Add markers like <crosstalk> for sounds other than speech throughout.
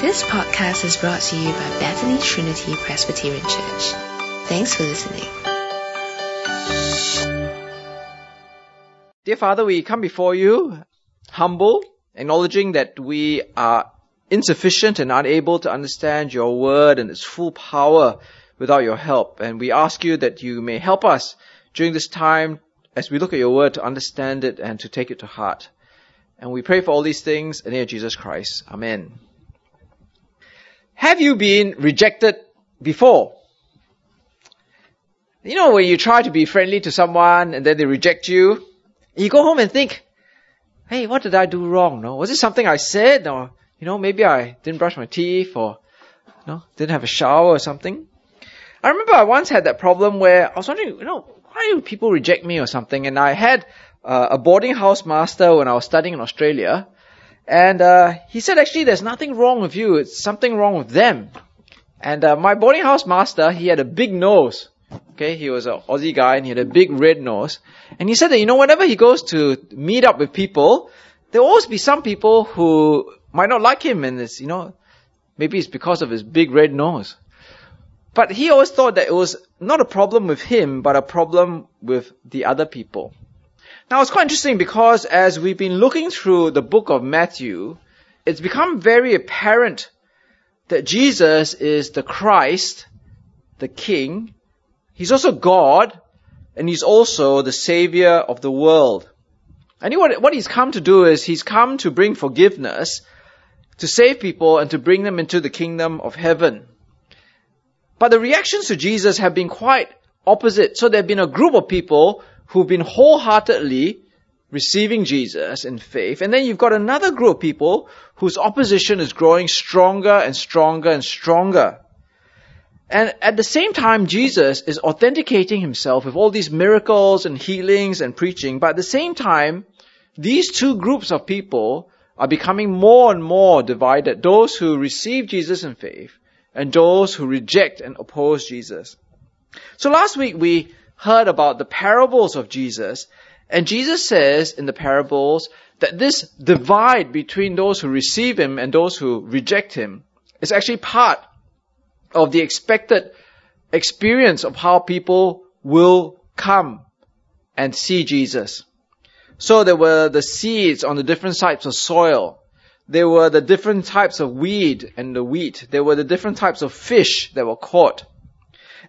This podcast is brought to you by Bethany Trinity Presbyterian Church. Thanks for listening. Dear Father, we come before you humble, acknowledging that we are insufficient and unable to understand your word and its full power without your help. And we ask you that you may help us during this time as we look at your word to understand it and to take it to heart. And we pray for all these things in the name of Jesus Christ. Amen. Have you been rejected before? You know, when you try to be friendly to someone and then they reject you, you go home and think, hey, what did I do wrong? No, was it something I said? Or, you know, maybe I didn't brush my teeth or, you know, didn't have a shower or something. I remember I once had that problem where I was wondering, you know, why do people reject me or something? And I had uh, a boarding house master when I was studying in Australia and uh, he said, actually, there's nothing wrong with you. It's something wrong with them. And uh, my boarding house master, he had a big nose. Okay, he was an Aussie guy and he had a big red nose. And he said that, you know, whenever he goes to meet up with people, there will always be some people who might not like him and it's, you know, maybe it's because of his big red nose. But he always thought that it was not a problem with him, but a problem with the other people. Now it's quite interesting because as we've been looking through the book of Matthew, it's become very apparent that Jesus is the Christ, the King. He's also God, and He's also the Savior of the world. And what, what He's come to do is He's come to bring forgiveness, to save people, and to bring them into the kingdom of heaven. But the reactions to Jesus have been quite opposite. So there have been a group of people who've been wholeheartedly receiving Jesus in faith. And then you've got another group of people whose opposition is growing stronger and stronger and stronger. And at the same time, Jesus is authenticating himself with all these miracles and healings and preaching. But at the same time, these two groups of people are becoming more and more divided. Those who receive Jesus in faith and those who reject and oppose Jesus. So last week we heard about the parables of Jesus, and Jesus says in the parables that this divide between those who receive him and those who reject him is actually part of the expected experience of how people will come and see Jesus. So there were the seeds on the different types of soil. There were the different types of weed and the wheat. There were the different types of fish that were caught.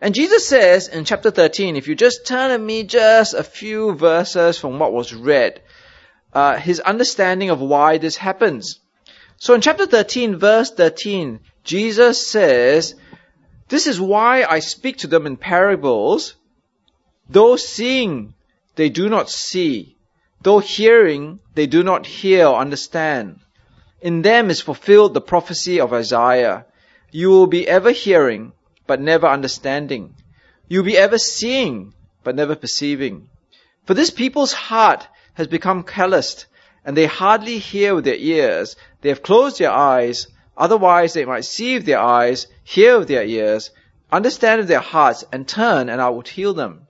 And Jesus says in chapter 13, if you just turn to me just a few verses from what was read, uh, his understanding of why this happens. So in chapter 13, verse 13, Jesus says, this is why I speak to them in parables. Though seeing, they do not see. Though hearing, they do not hear or understand. In them is fulfilled the prophecy of Isaiah. You will be ever hearing, but never understanding. You'll be ever seeing, but never perceiving. For this people's heart has become calloused, and they hardly hear with their ears. They have closed their eyes, otherwise they might see with their eyes, hear with their ears, understand with their hearts, and turn, and I would heal them.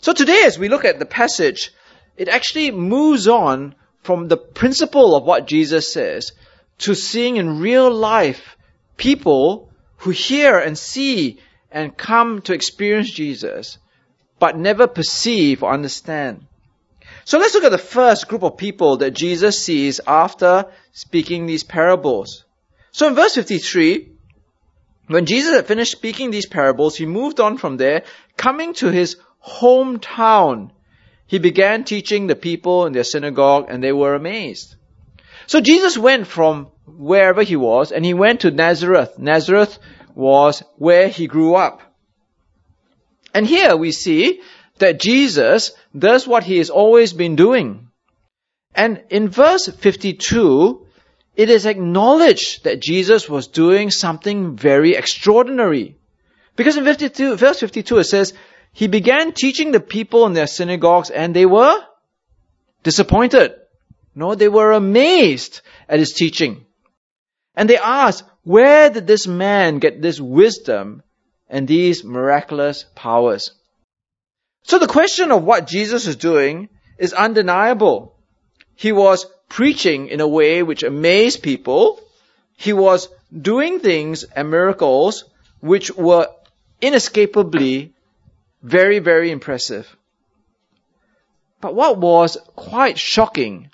So today, as we look at the passage, it actually moves on from the principle of what Jesus says to seeing in real life people who hear and see and come to experience Jesus, but never perceive or understand. So let's look at the first group of people that Jesus sees after speaking these parables. So in verse 53, when Jesus had finished speaking these parables, he moved on from there, coming to his hometown. He began teaching the people in their synagogue and they were amazed. So Jesus went from wherever he was and he went to Nazareth. Nazareth was where he grew up. And here we see that Jesus does what he has always been doing. And in verse 52, it is acknowledged that Jesus was doing something very extraordinary. Because in 52, verse 52 it says, he began teaching the people in their synagogues and they were disappointed. No, they were amazed at his teaching. And they asked, where did this man get this wisdom and these miraculous powers? So the question of what Jesus is doing is undeniable. He was preaching in a way which amazed people, he was doing things and miracles which were inescapably very, very impressive. But what was quite shocking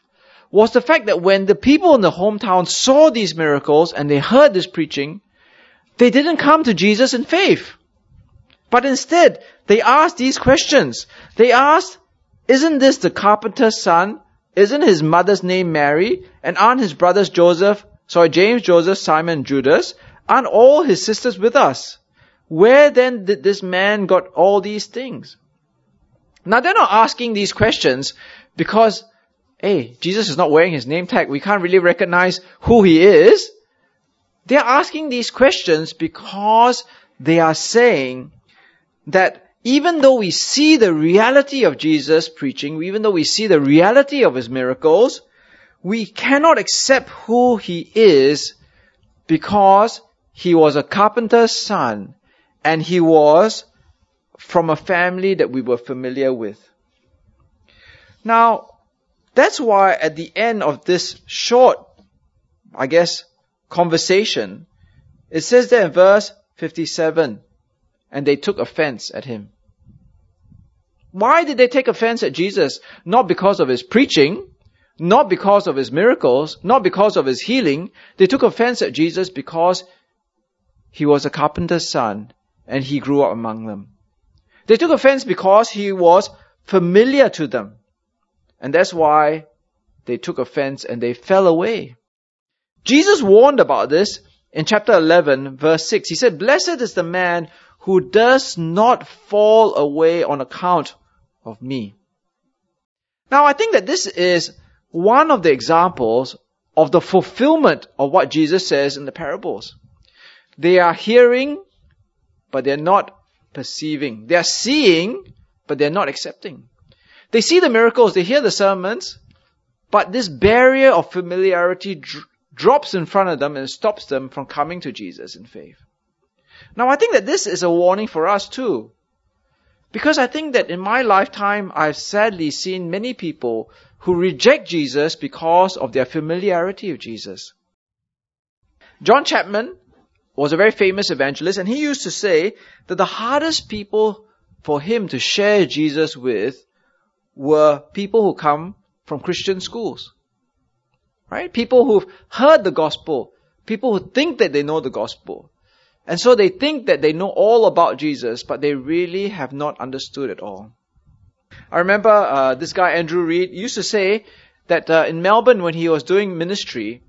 was the fact that when the people in the hometown saw these miracles and they heard this preaching, they didn't come to Jesus in faith. But instead, they asked these questions. They asked, isn't this the carpenter's son? Isn't his mother's name Mary? And aren't his brothers Joseph, sorry, James, Joseph, Simon, Judas? Aren't all his sisters with us? Where then did this man got all these things? Now they're not asking these questions because, hey, Jesus is not wearing his name tag. We can't really recognize who he is. They're asking these questions because they are saying that even though we see the reality of Jesus preaching, even though we see the reality of his miracles, we cannot accept who he is because he was a carpenter's son and he was from a family that we were familiar with. Now, that's why at the end of this short, I guess, conversation, it says there in verse 57, and they took offense at him. Why did they take offense at Jesus? Not because of his preaching, not because of his miracles, not because of his healing. They took offense at Jesus because he was a carpenter's son and he grew up among them. They took offense because he was familiar to them. And that's why they took offense and they fell away. Jesus warned about this in chapter 11 verse 6. He said, Blessed is the man who does not fall away on account of me. Now I think that this is one of the examples of the fulfillment of what Jesus says in the parables. They are hearing, but they're not perceiving. They are seeing, but they're not accepting. They see the miracles, they hear the sermons, but this barrier of familiarity dr- drops in front of them and stops them from coming to Jesus in faith. Now I think that this is a warning for us too. Because I think that in my lifetime, I've sadly seen many people who reject Jesus because of their familiarity with Jesus. John Chapman was a very famous evangelist and he used to say that the hardest people for him to share Jesus with were people who come from Christian schools. Right? People who've heard the gospel. People who think that they know the gospel. And so they think that they know all about Jesus, but they really have not understood it all. I remember uh, this guy Andrew Reed used to say that uh, in Melbourne when he was doing ministry,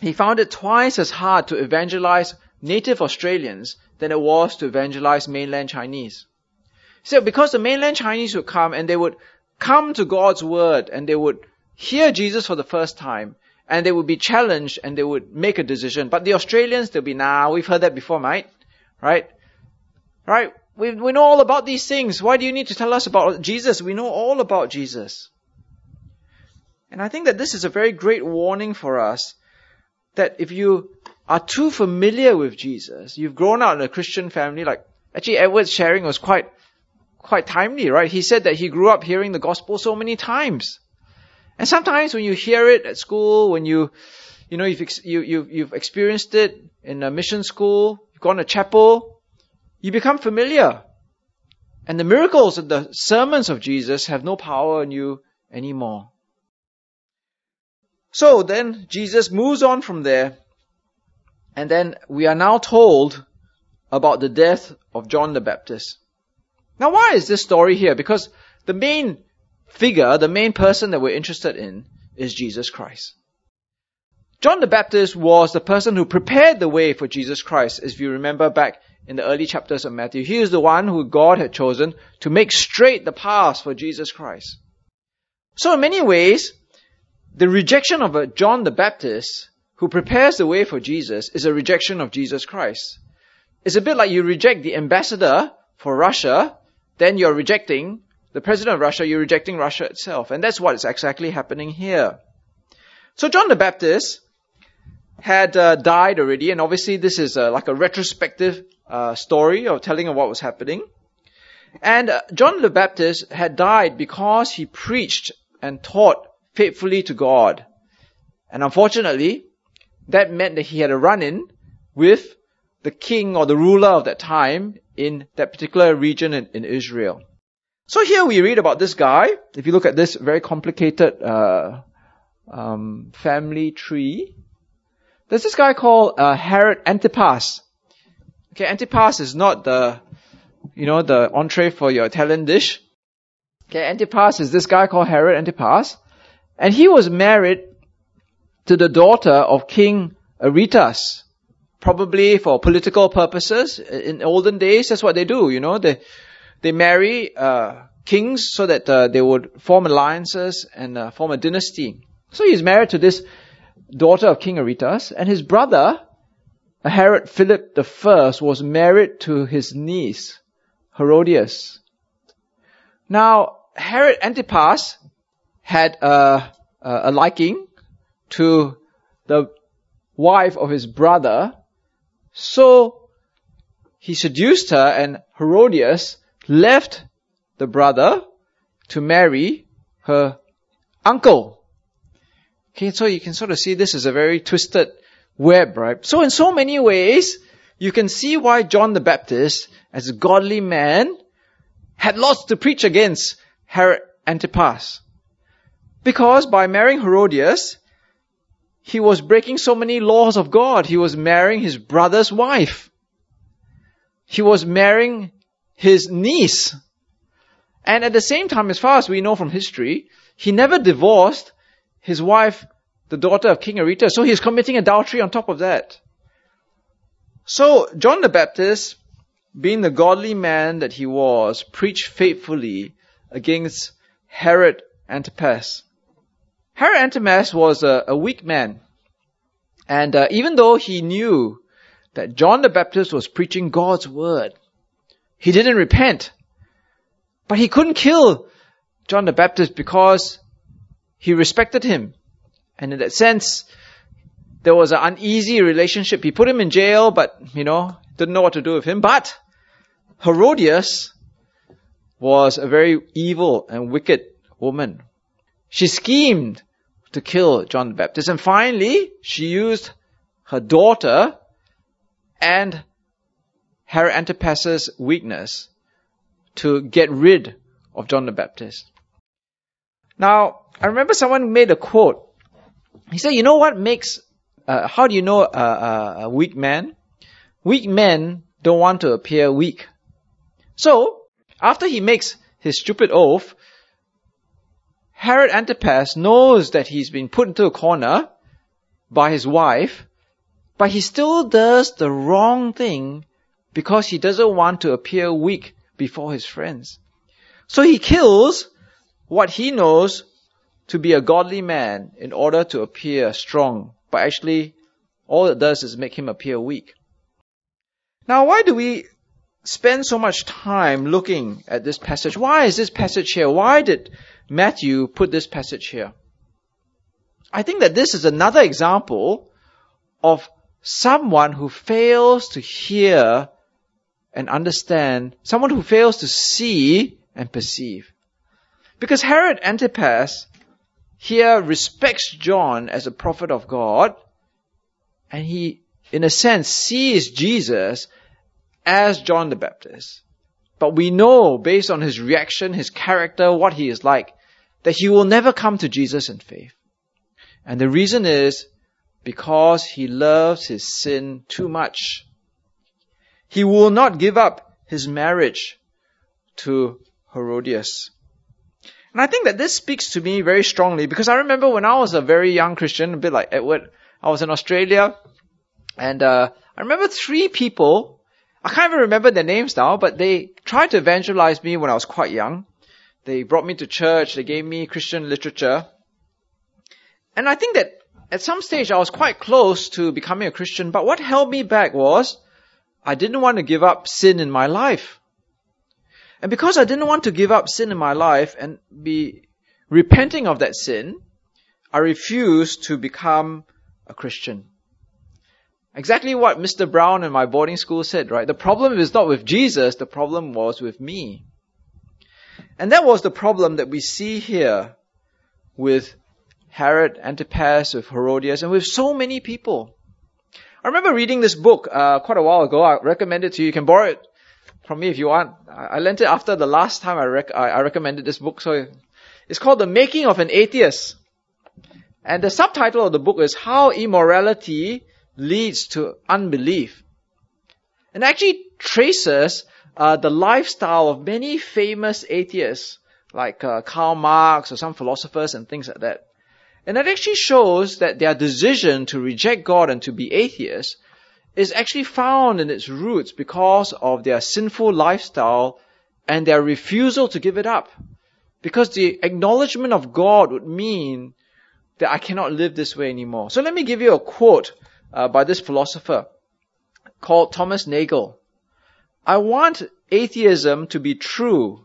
he found it twice as hard to evangelize native Australians than it was to evangelize mainland Chinese. So because the mainland Chinese would come and they would come to God's word and they would hear Jesus for the first time and they would be challenged and they would make a decision. But the Australians, they'll be, nah, we've heard that before, mate. Right? Right? We, we know all about these things. Why do you need to tell us about Jesus? We know all about Jesus. And I think that this is a very great warning for us that if you are too familiar with Jesus, you've grown up in a Christian family, like, actually Edward's sharing was quite, quite timely, right? He said that he grew up hearing the gospel so many times. And sometimes when you hear it at school, when you, you know, you've, ex- you, you, you've experienced it in a mission school, you've gone to chapel, you become familiar. And the miracles and the sermons of Jesus have no power on you anymore. So then Jesus moves on from there, and then we are now told about the death of John the Baptist. Now why is this story here? Because the main figure, the main person that we're interested in, is Jesus Christ. John the Baptist was the person who prepared the way for Jesus Christ, if you remember back in the early chapters of Matthew. He is the one who God had chosen to make straight the path for Jesus Christ. So in many ways, the rejection of John the Baptist, who prepares the way for Jesus, is a rejection of Jesus Christ. It's a bit like you reject the ambassador for Russia, then you're rejecting the president of Russia, you're rejecting Russia itself. And that's what is exactly happening here. So John the Baptist had uh, died already, and obviously this is uh, like a retrospective uh, story of telling of what was happening. And uh, John the Baptist had died because he preached and taught faithfully to God. And unfortunately, that meant that he had a run-in with the king or the ruler of that time in that particular region in, in Israel. So here we read about this guy. If you look at this very complicated uh, um, family tree, there's this guy called uh, Herod Antipas. Okay, Antipas is not the, you know, the entree for your Italian dish. Okay, Antipas is this guy called Herod Antipas, and he was married to the daughter of King Aretas, probably for political purposes. In olden days, that's what they do. You know, they they marry uh, kings so that uh, they would form alliances and uh, form a dynasty. So he's married to this daughter of King Aretas, and his brother, Herod Philip I, was married to his niece, Herodias. Now, Herod Antipas had a, a liking to the wife of his brother, so he seduced her and Herodias left the brother to marry her uncle. Okay, so you can sort of see this is a very twisted web, right? So in so many ways, you can see why John the Baptist, as a godly man, had lots to preach against Herod Antipas. Because by marrying Herodias, he was breaking so many laws of God. He was marrying his brother's wife. He was marrying his niece. And at the same time, as far as we know from history, he never divorced his wife, the daughter of King Aretas. So he's committing adultery on top of that. So John the Baptist, being the godly man that he was, preached faithfully against Herod Antipas. Herod Antipas was a, a weak man. And uh, even though he knew that John the Baptist was preaching God's word, he didn't repent. But he couldn't kill John the Baptist because he respected him. And in that sense, there was an uneasy relationship. He put him in jail, but, you know, didn't know what to do with him. But Herodias was a very evil and wicked woman. She schemed to kill John the Baptist. And finally, she used her daughter and Herod Antipas's weakness to get rid of John the Baptist. Now, I remember someone made a quote. He said, you know what makes, uh, how do you know a, a, a weak man? Weak men don't want to appear weak. So, after he makes his stupid oath, Herod Antipas knows that he's been put into a corner by his wife, but he still does the wrong thing because he doesn't want to appear weak before his friends. So he kills what he knows to be a godly man in order to appear strong, but actually all it does is make him appear weak. Now why do we spend so much time looking at this passage? Why is this passage here? Why did Matthew put this passage here. I think that this is another example of someone who fails to hear and understand, someone who fails to see and perceive. Because Herod Antipas here respects John as a prophet of God, and he, in a sense, sees Jesus as John the Baptist. But we know, based on his reaction, his character, what he is like, that he will never come to Jesus in faith. And the reason is because he loves his sin too much. He will not give up his marriage to Herodias. And I think that this speaks to me very strongly because I remember when I was a very young Christian, a bit like Edward, I was in Australia and uh, I remember three people, I can't even remember their names now, but they tried to evangelize me when I was quite young. They brought me to church. They gave me Christian literature. And I think that at some stage I was quite close to becoming a Christian, but what held me back was I didn't want to give up sin in my life. And because I didn't want to give up sin in my life and be repenting of that sin, I refused to become a Christian. Exactly what Mr. Brown in my boarding school said, right? The problem is not with Jesus, the problem was with me. And that was the problem that we see here with Herod Antipas, with Herodias, and with so many people. I remember reading this book uh, quite a while ago. I recommend it to you. You can borrow it from me if you want. I, I lent it after the last time I, rec- I, I recommended this book. So it's called The Making of an Atheist. And the subtitle of the book is How Immorality Leads to Unbelief. And actually traces uh, the lifestyle of many famous atheists, like uh, Karl Marx or some philosophers and things like that. And that actually shows that their decision to reject God and to be atheists is actually found in its roots because of their sinful lifestyle and their refusal to give it up. Because the acknowledgement of God would mean that I cannot live this way anymore. So let me give you a quote uh, by this philosopher called Thomas Nagel. I want atheism to be true.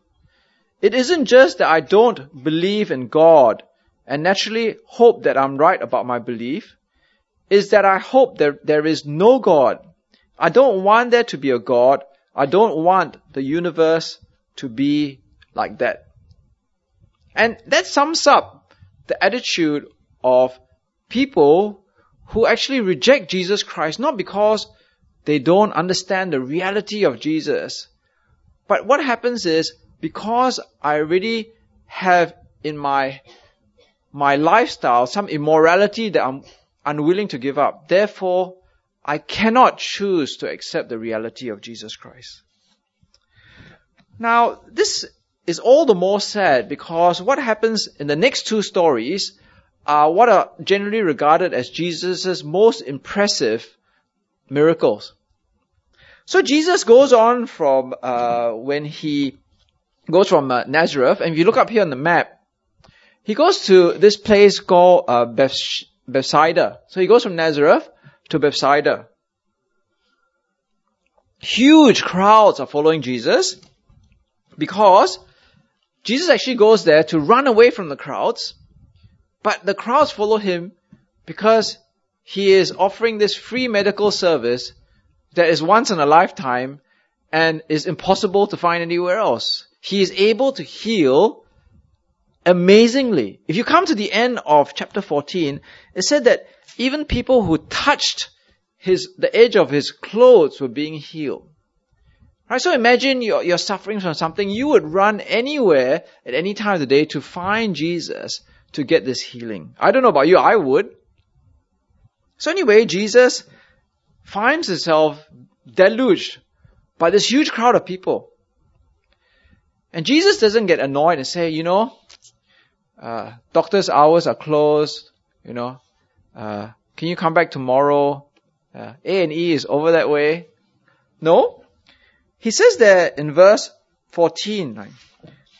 It isn't just that I don't believe in God and naturally hope that I'm right about my belief. Is that I hope that there is no God. I don't want there to be a God. I don't want the universe to be like that. And that sums up the attitude of people who actually reject Jesus Christ, not because they don't understand the reality of Jesus. But what happens is, because I already have in my, my lifestyle some immorality that I'm unwilling to give up, therefore, I cannot choose to accept the reality of Jesus Christ. Now, this is all the more sad because what happens in the next two stories are what are generally regarded as Jesus' most impressive miracles. So Jesus goes on from uh, when he goes from uh, Nazareth, and if you look up here on the map, he goes to this place called uh, Beth- Bethsaida. So he goes from Nazareth to Bethsaida. Huge crowds are following Jesus because Jesus actually goes there to run away from the crowds, but the crowds follow him because he is offering this free medical service that is once in a lifetime and is impossible to find anywhere else. He is able to heal amazingly. If you come to the end of chapter 14, it said that even people who touched his, the edge of his clothes were being healed. Right, so imagine you're, you're suffering from something, you would run anywhere at any time of the day to find Jesus to get this healing. I don't know about you, I would. So anyway, Jesus finds himself deluged by this huge crowd of people. And Jesus doesn't get annoyed and say, you know, uh, doctor's hours are closed, you know, uh, can you come back tomorrow? Uh, A and E is over that way. No. He says there in verse 14 right,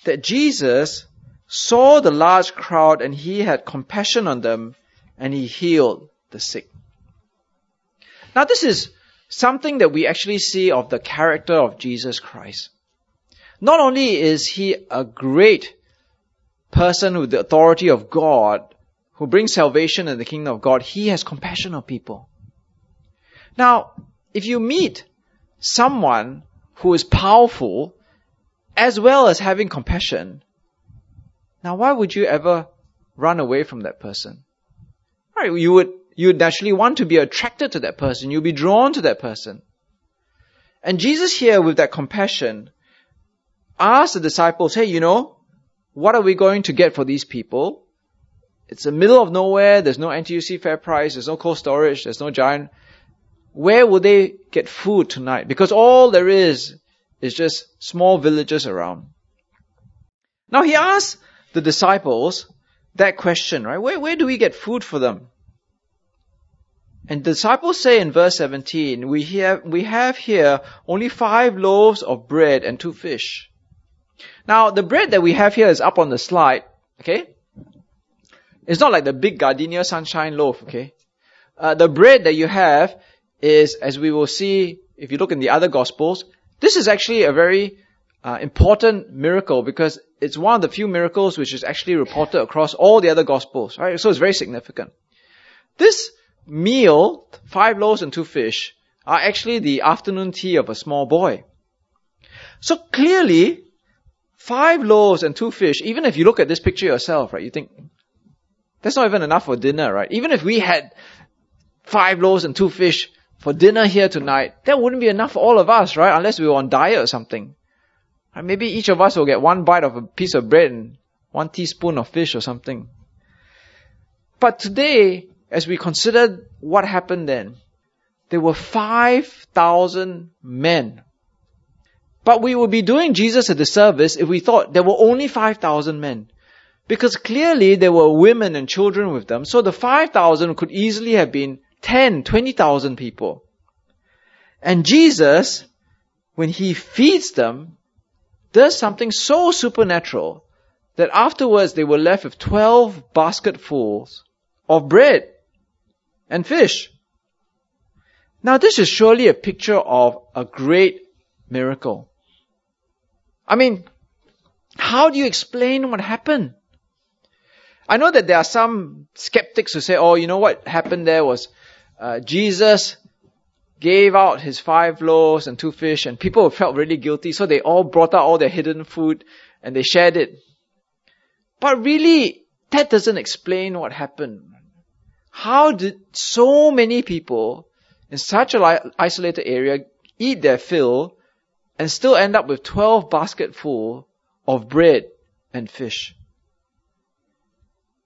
that Jesus saw the large crowd and he had compassion on them and he healed the sick. Now this is something that we actually see of the character of Jesus Christ. Not only is he a great person with the authority of God who brings salvation in the kingdom of God, he has compassion on people. Now, if you meet someone who is powerful as well as having compassion, now why would you ever run away from that person? Right, you would you would naturally want to be attracted to that person. You'll be drawn to that person. And Jesus here with that compassion asked the disciples, hey, you know, what are we going to get for these people? It's the middle of nowhere. There's no NTUC FairPrice. There's no cold storage. There's no giant. Where will they get food tonight? Because all there is is just small villages around. Now he asked the disciples that question, right? Where, where do we get food for them? And the disciples say in verse 17, we have, we have here only five loaves of bread and two fish. Now, the bread that we have here is up on the slide, okay? It's not like the big Gardenia Sunshine loaf, okay? Uh, the bread that you have is, as we will see if you look in the other Gospels, this is actually a very uh, important miracle because it's one of the few miracles which is actually reported across all the other Gospels, right? So it's very significant. This meal, five loaves and two fish, are actually the afternoon tea of a small boy. So clearly, five loaves and two fish, even if you look at this picture yourself, right, you think, that's not even enough for dinner, right? Even if we had five loaves and two fish, for dinner here tonight, that wouldn't be enough for all of us, right? Unless we were on diet or something. Right? Maybe each of us will get one bite of a piece of bread and one teaspoon of fish or something. But today, as we consider what happened then, there were 5,000 men. But we would be doing Jesus a disservice if we thought there were only 5,000 men. Because clearly there were women and children with them, so the 5,000 could easily have been 10, 20,000 people. And Jesus, when he feeds them, does something so supernatural that afterwards they were left with 12 basketfuls of bread and fish. Now this is surely a picture of a great miracle. I mean, how do you explain what happened? I know that there are some skeptics who say, oh, you know what happened there was uh, Jesus gave out his five loaves and two fish and people <laughs> felt really guilty so they all brought out all their hidden food and they shared it. But really, that doesn't explain what happened. How did so many people in such an isolated area eat their fill and still end up with 12 basketful of bread and fish?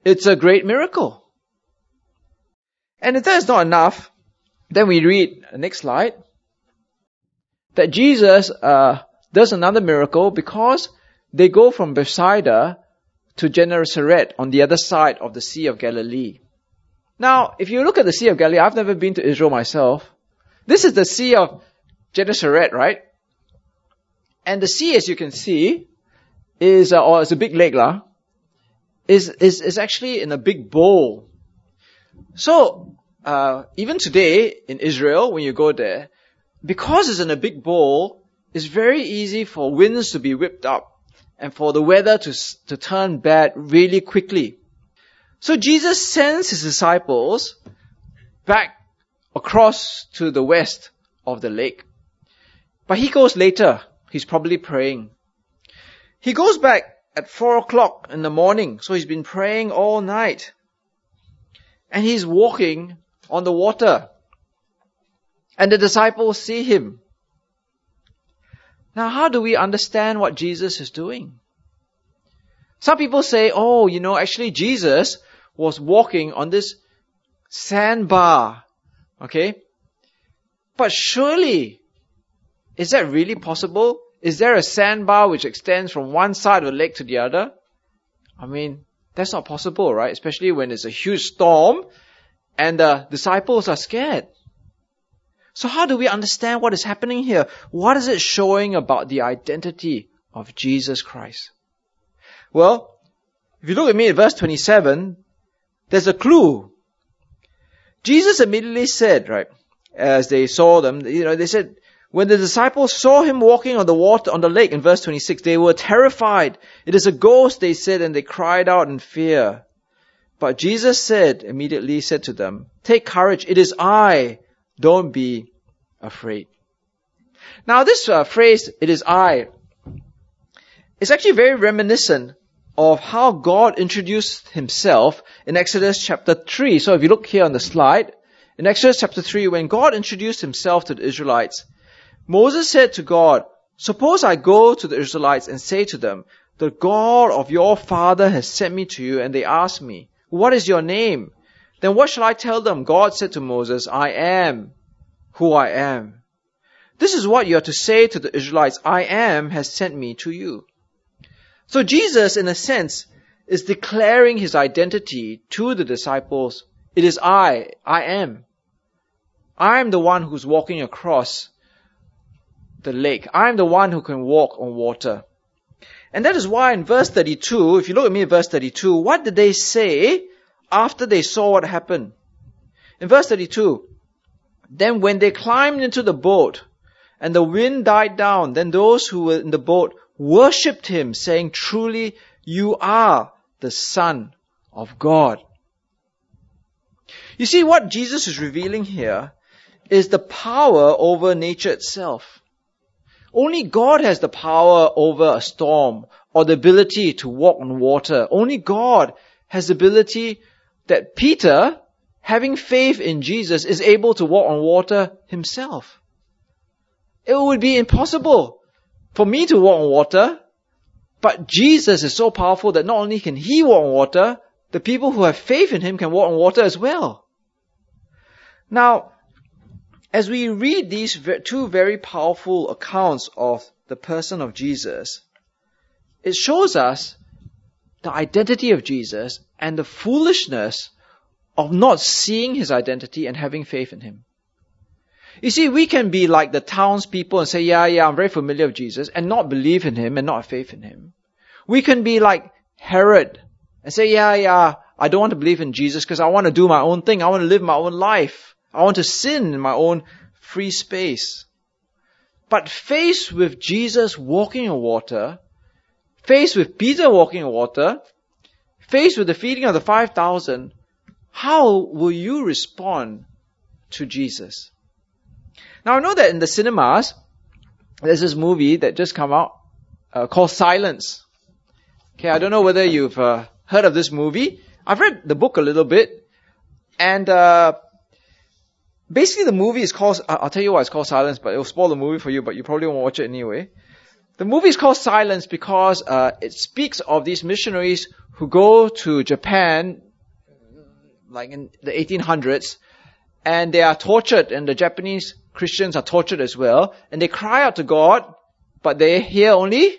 It's a great miracle. And if that is not enough, then we read the next slide that Jesus uh, does another miracle because they go from Bethsaida to Gennesaret on the other side of the Sea of Galilee. Now, if you look at the Sea of Galilee, I've never been to Israel myself. This is the Sea of Gennesaret, right? And the sea, as you can see, is, uh, or it's a big lake, lah is, is, is actually in a big bowl. So, uh, even today in Israel, when you go there, because it's in a big bowl, it's very easy for winds to be whipped up and for the weather to, to turn bad really quickly. So Jesus sends his disciples back across to the west of the lake. But he goes later. He's probably praying. He goes back at four o'clock in the morning. So he's been praying all night. And he's walking on the water. And the disciples see him. Now, how do we understand what Jesus is doing? Some people say, oh, you know, actually Jesus was walking on this sandbar. Okay? But surely, is that really possible? Is there a sandbar which extends from one side of the lake to the other? I mean, that's not possible, right? Especially when it's a huge storm and the disciples are scared. So how do we understand what is happening here? What is it showing about the identity of Jesus Christ? Well, if you look at me at verse 27, there's a clue. Jesus immediately said, right, as they saw them, you know, they said, when the disciples saw him walking on the water, on the lake in verse 26, they were terrified. It is a ghost, they said, and they cried out in fear. But Jesus said, immediately said to them, take courage, it is I, don't be afraid. Now this uh, phrase, it is I, is actually very reminiscent of how God introduced himself in Exodus chapter 3. So if you look here on the slide, in Exodus chapter 3, when God introduced himself to the Israelites, Moses said to God, Suppose I go to the Israelites and say to them, The God of your father has sent me to you, and they ask me, What is your name? Then what shall I tell them? God said to Moses, I am who I am. This is what you are to say to the Israelites, I am has sent me to you. So Jesus, in a sense, is declaring his identity to the disciples. It is I, I am. I am the one who's walking across the lake. I'm the one who can walk on water. And that is why in verse 32, if you look at me in verse 32, what did they say after they saw what happened? In verse 32, then when they climbed into the boat and the wind died down, then those who were in the boat worshipped him saying, truly you are the son of God. You see, what Jesus is revealing here is the power over nature itself. Only God has the power over a storm or the ability to walk on water. Only God has the ability that Peter having faith in Jesus, is able to walk on water himself. It would be impossible for me to walk on water, but Jesus is so powerful that not only can he walk on water, the people who have faith in him can walk on water as well. Now, as we read these two very powerful accounts of the person of Jesus, it shows us the identity of Jesus and the foolishness of not seeing his identity and having faith in him. You see, we can be like the townspeople and say, yeah, yeah, I'm very familiar with Jesus and not believe in him and not have faith in him. We can be like Herod and say, yeah, yeah, I don't want to believe in Jesus because I want to do my own thing. I want to live my own life. I want to sin in my own free space. But faced with Jesus walking on water, faced with Peter walking on water, faced with the feeding of the 5,000, how will you respond to Jesus? Now I know that in the cinemas, there's this movie that just come out uh, called Silence. Okay, I don't know whether you've uh, heard of this movie. I've read the book a little bit, and uh, basically the movie is called. I'll tell you why it's called Silence, but it'll spoil the movie for you. But you probably won't watch it anyway. The movie is called Silence because uh, it speaks of these missionaries who go to Japan, like in the 1800s, and they are tortured, and the Japanese Christians are tortured as well, and they cry out to God, but they hear only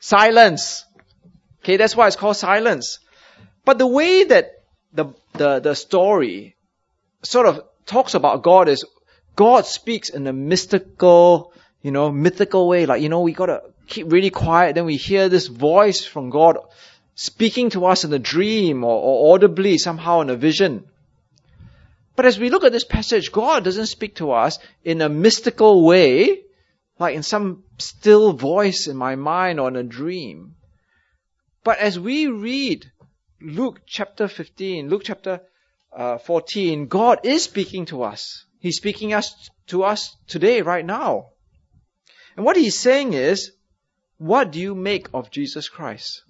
silence. Okay, that's why it's called silence. But the way that the, the, the story sort of talks about God is God speaks in a mystical, you know, mythical way. Like, you know, we gotta keep really quiet, then we hear this voice from God speaking to us in a dream or, or audibly somehow in a vision. But as we look at this passage, God doesn't speak to us in a mystical way, like in some still voice in my mind or in a dream. But as we read Luke chapter 15, Luke chapter uh, 14, God is speaking to us. He's speaking us to us today, right now. And what he's saying is, what do you make of Jesus Christ?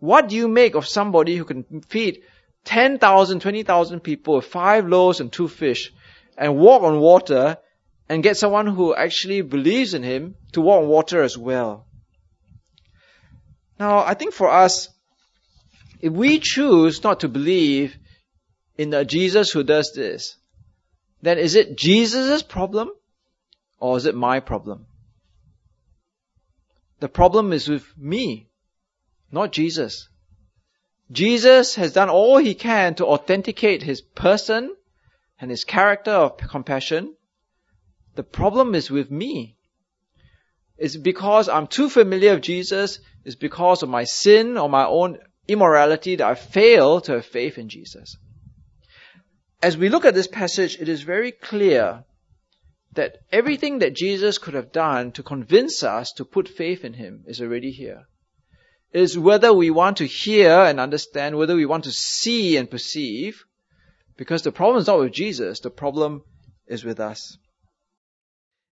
What do you make of somebody who can feed 10,000, 20,000 people with five loaves and two fish and walk on water and get someone who actually believes in him to walk on water as well. Now, I think for us, if we choose not to believe in a Jesus who does this, then is it Jesus' problem or is it my problem? The problem is with me, not Jesus. Jesus has done all he can to authenticate his person and his character of compassion. The problem is with me. It's because I'm too familiar with Jesus. It's because of my sin or my own immorality that I fail to have faith in Jesus. As we look at this passage, it is very clear that everything that Jesus could have done to convince us to put faith in him is already here is whether we want to hear and understand, whether we want to see and perceive, because the problem is not with Jesus, the problem is with us.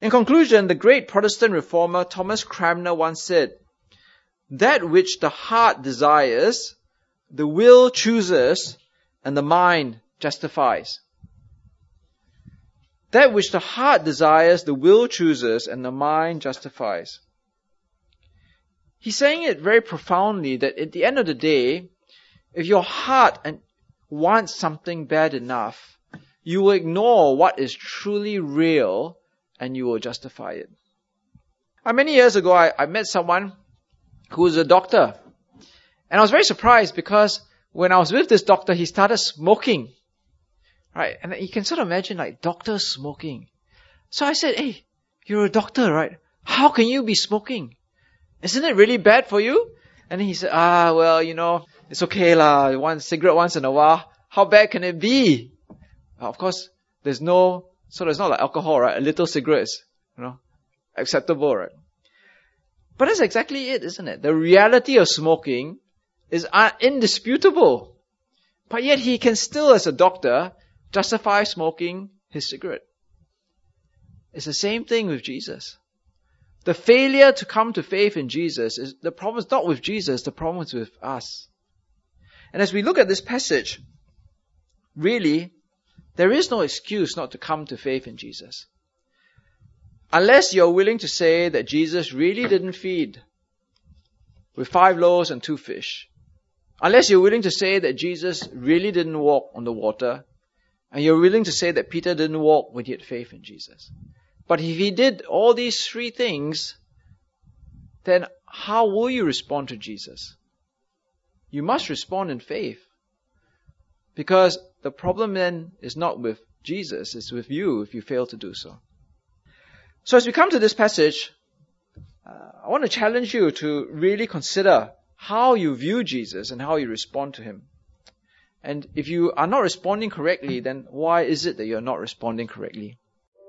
In conclusion, the great Protestant reformer Thomas Cranmer once said, that which the heart desires, the will chooses, and the mind justifies. That which the heart desires, the will chooses, and the mind justifies. He's saying it very profoundly that at the end of the day, if your heart wants something bad enough, you will ignore what is truly real and you will justify it. Uh, many years ago, I, I met someone who was a doctor. And I was very surprised because when I was with this doctor, he started smoking. Right? And you can sort of imagine like doctors smoking. So I said, hey, you're a doctor, right? How can you be smoking? Isn't it really bad for you? And he said, ah, well, you know, it's okay lah, one cigarette once in a while. How bad can it be? Well, of course, there's no, so it's not like alcohol, right? A little cigarette is, you know, acceptable, right? But that's exactly it, isn't it? The reality of smoking is indisputable. But yet he can still, as a doctor, justify smoking his cigarette. It's the same thing with Jesus. The failure to come to faith in Jesus is the problem is not with Jesus, the problem is with us. And as we look at this passage, really, there is no excuse not to come to faith in Jesus. Unless you're willing to say that Jesus really didn't feed with five loaves and two fish. Unless you're willing to say that Jesus really didn't walk on the water, and you're willing to say that Peter didn't walk when he had faith in Jesus. But if he did all these three things, then how will you respond to Jesus? You must respond in faith. Because the problem then is not with Jesus, it's with you if you fail to do so. So as we come to this passage, uh, I want to challenge you to really consider how you view Jesus and how you respond to him. And if you are not responding correctly, then why is it that you're not responding correctly?